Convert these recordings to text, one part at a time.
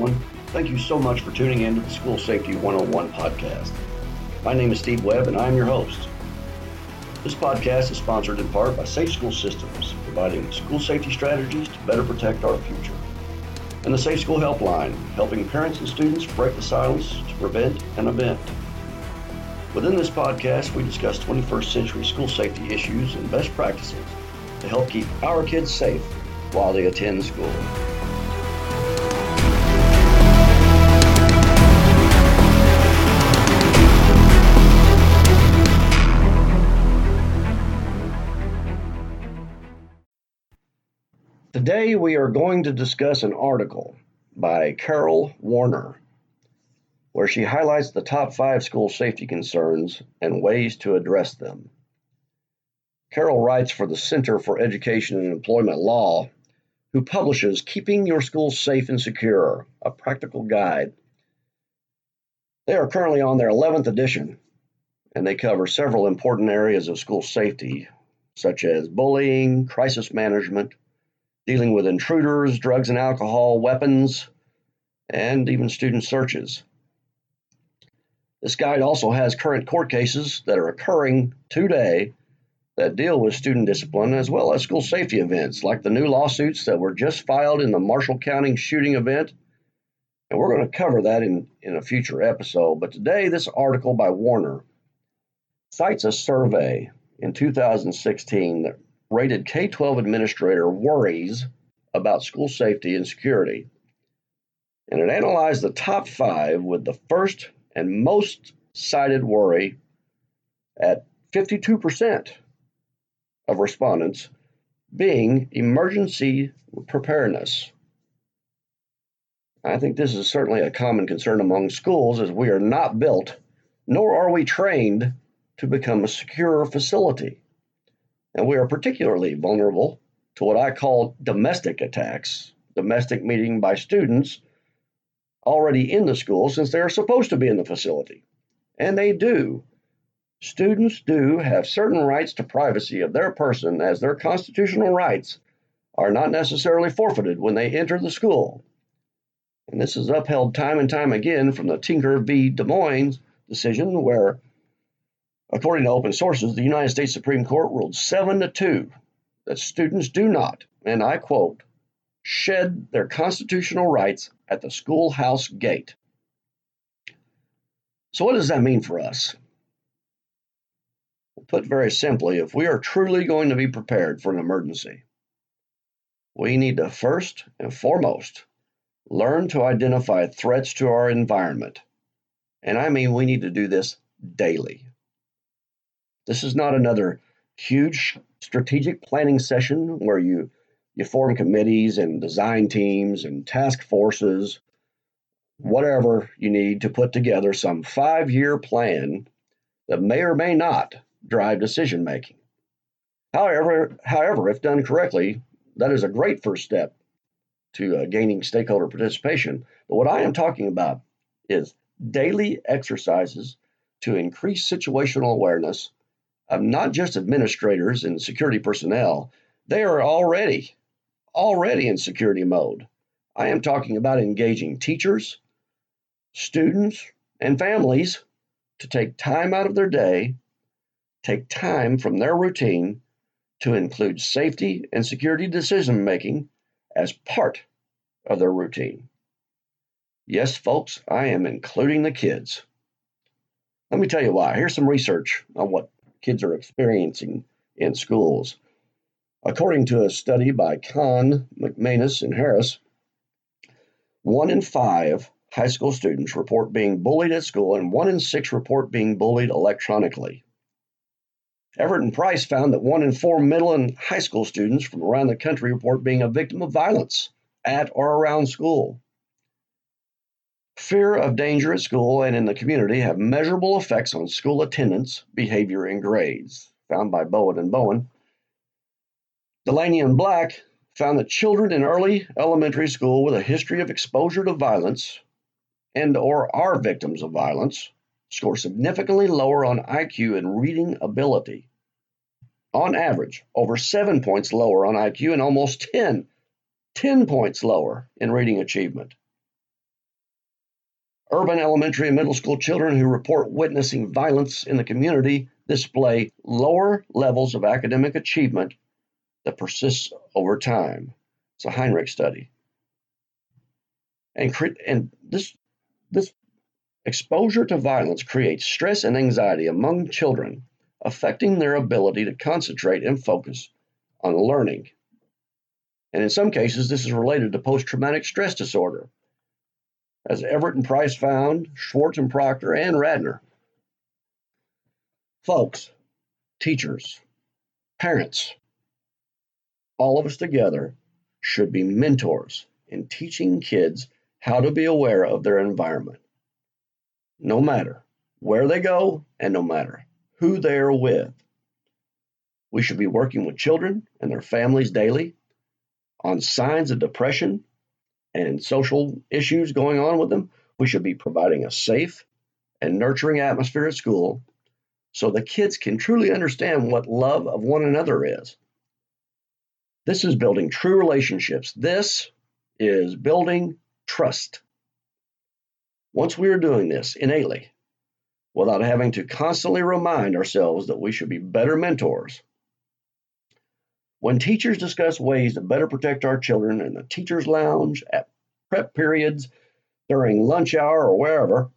Everyone. Thank you so much for tuning in to the School Safety 101 podcast. My name is Steve Webb, and I'm your host. This podcast is sponsored in part by Safe School Systems, providing school safety strategies to better protect our future, and the Safe School Helpline, helping parents and students break the silence to prevent an event. Within this podcast, we discuss 21st century school safety issues and best practices to help keep our kids safe while they attend school. Today, we are going to discuss an article by Carol Warner, where she highlights the top five school safety concerns and ways to address them. Carol writes for the Center for Education and Employment Law, who publishes Keeping Your School Safe and Secure, a practical guide. They are currently on their 11th edition, and they cover several important areas of school safety, such as bullying, crisis management, dealing with intruders, drugs and alcohol, weapons, and even student searches. This guide also has current court cases that are occurring today that deal with student discipline as well as school safety events, like the new lawsuits that were just filed in the Marshall County shooting event. And we're going to cover that in, in a future episode. But today, this article by Warner cites a survey in 2016 that rated K 12 administrator worries about school safety and security. And it analyzed the top five with the first and most cited worry at 52% of respondents being emergency preparedness. I think this is certainly a common concern among schools as we are not built, nor are we trained to become a secure facility. And we are particularly vulnerable to what I call domestic attacks, domestic meeting by students already in the school since they are supposed to be in the facility. And they do. Students do have certain rights to privacy of their person as their constitutional rights are not necessarily forfeited when they enter the school. And this is upheld time and time again from the Tinker v. Des Moines decision, where According to open sources, the United States Supreme Court ruled 7 to 2 that students do not, and I quote, shed their constitutional rights at the schoolhouse gate. So, what does that mean for us? Put very simply, if we are truly going to be prepared for an emergency, we need to first and foremost learn to identify threats to our environment. And I mean, we need to do this daily. This is not another huge strategic planning session where you you form committees and design teams and task forces, whatever you need to put together some five year plan that may or may not drive decision making. However, however, if done correctly, that is a great first step to uh, gaining stakeholder participation. But what I am talking about is daily exercises to increase situational awareness of not just administrators and security personnel, they are already, already in security mode. I am talking about engaging teachers, students, and families to take time out of their day, take time from their routine to include safety and security decision making as part of their routine. Yes, folks, I am including the kids. Let me tell you why. Here's some research on what kids are experiencing in schools. According to a study by Kahn, McManus, and Harris, one in five high school students report being bullied at school, and one in six report being bullied electronically. Everett and Price found that one in four middle and high school students from around the country report being a victim of violence at or around school. Fear of danger at school and in the community have measurable effects on school attendance, behavior, and grades, found by Bowen and Bowen. Delaney and Black found that children in early elementary school with a history of exposure to violence and or are victims of violence score significantly lower on IQ and reading ability. On average, over 7 points lower on IQ and almost 10 10 points lower in reading achievement. Urban elementary and middle school children who report witnessing violence in the community display lower levels of academic achievement that persists over time. It's a Heinrich study. And, and this, this exposure to violence creates stress and anxiety among children, affecting their ability to concentrate and focus on learning. And in some cases, this is related to post traumatic stress disorder, as Everett and Price found, Schwartz and Proctor, and Radner. Folks, teachers, parents, all of us together should be mentors in teaching kids how to be aware of their environment, no matter where they go and no matter who they are with. We should be working with children and their families daily on signs of depression and social issues going on with them. We should be providing a safe and nurturing atmosphere at school so the kids can truly understand what love of one another is. This is building true relationships. This is building trust. Once we are doing this innately, without having to constantly remind ourselves that we should be better mentors, when teachers discuss ways to better protect our children in the teacher's lounge, at prep periods, during lunch hour, or wherever,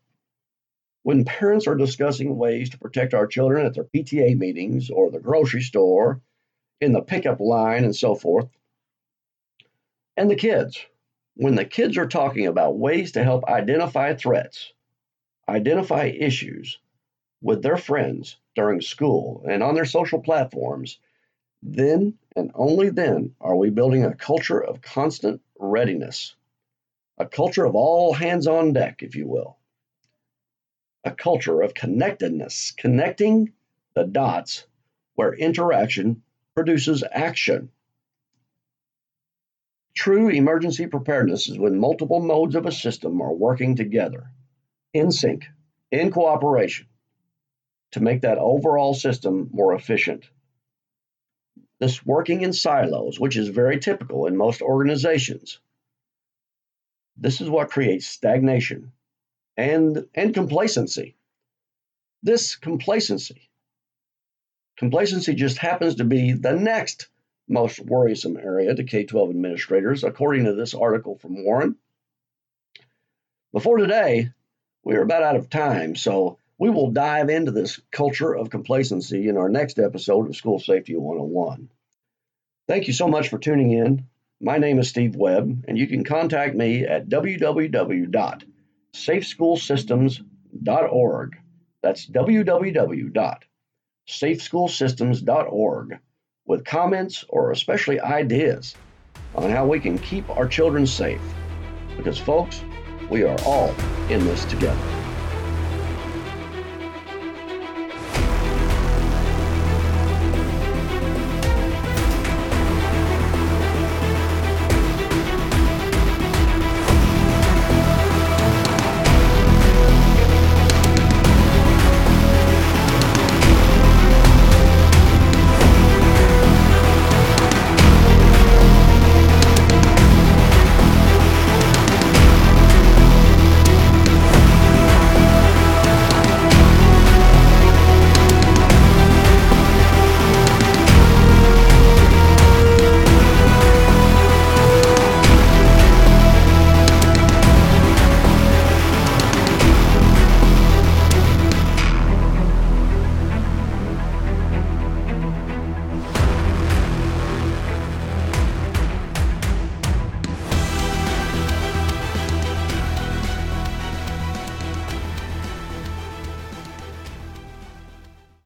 when parents are discussing ways to protect our children at their PTA meetings or the grocery store, in the pickup line, and so forth, and the kids, when the kids are talking about ways to help identify threats, identify issues with their friends during school and on their social platforms, then and only then are we building a culture of constant readiness, a culture of all hands on deck, if you will, a culture of connectedness, connecting the dots where interaction produces action. True emergency preparedness is when multiple modes of a system are working together, in sync, in cooperation, to make that overall system more efficient this working in silos, which is very typical in most organizations. This is what creates stagnation and, and complacency. This complacency, complacency just happens to be the next most worrisome area to K 12 administrators, according to this article from Warner. Before today, we are about out of time, so we will dive into this culture of complacency in our next episode of School Safety 101. Thank you so much for tuning in. My name is Steve Webb, and you can contact me at www.safeschoolsystems.org. That's www.safeschoolsystems.org with comments or especially ideas on how we can keep our children safe. Because, folks, we are all in this together.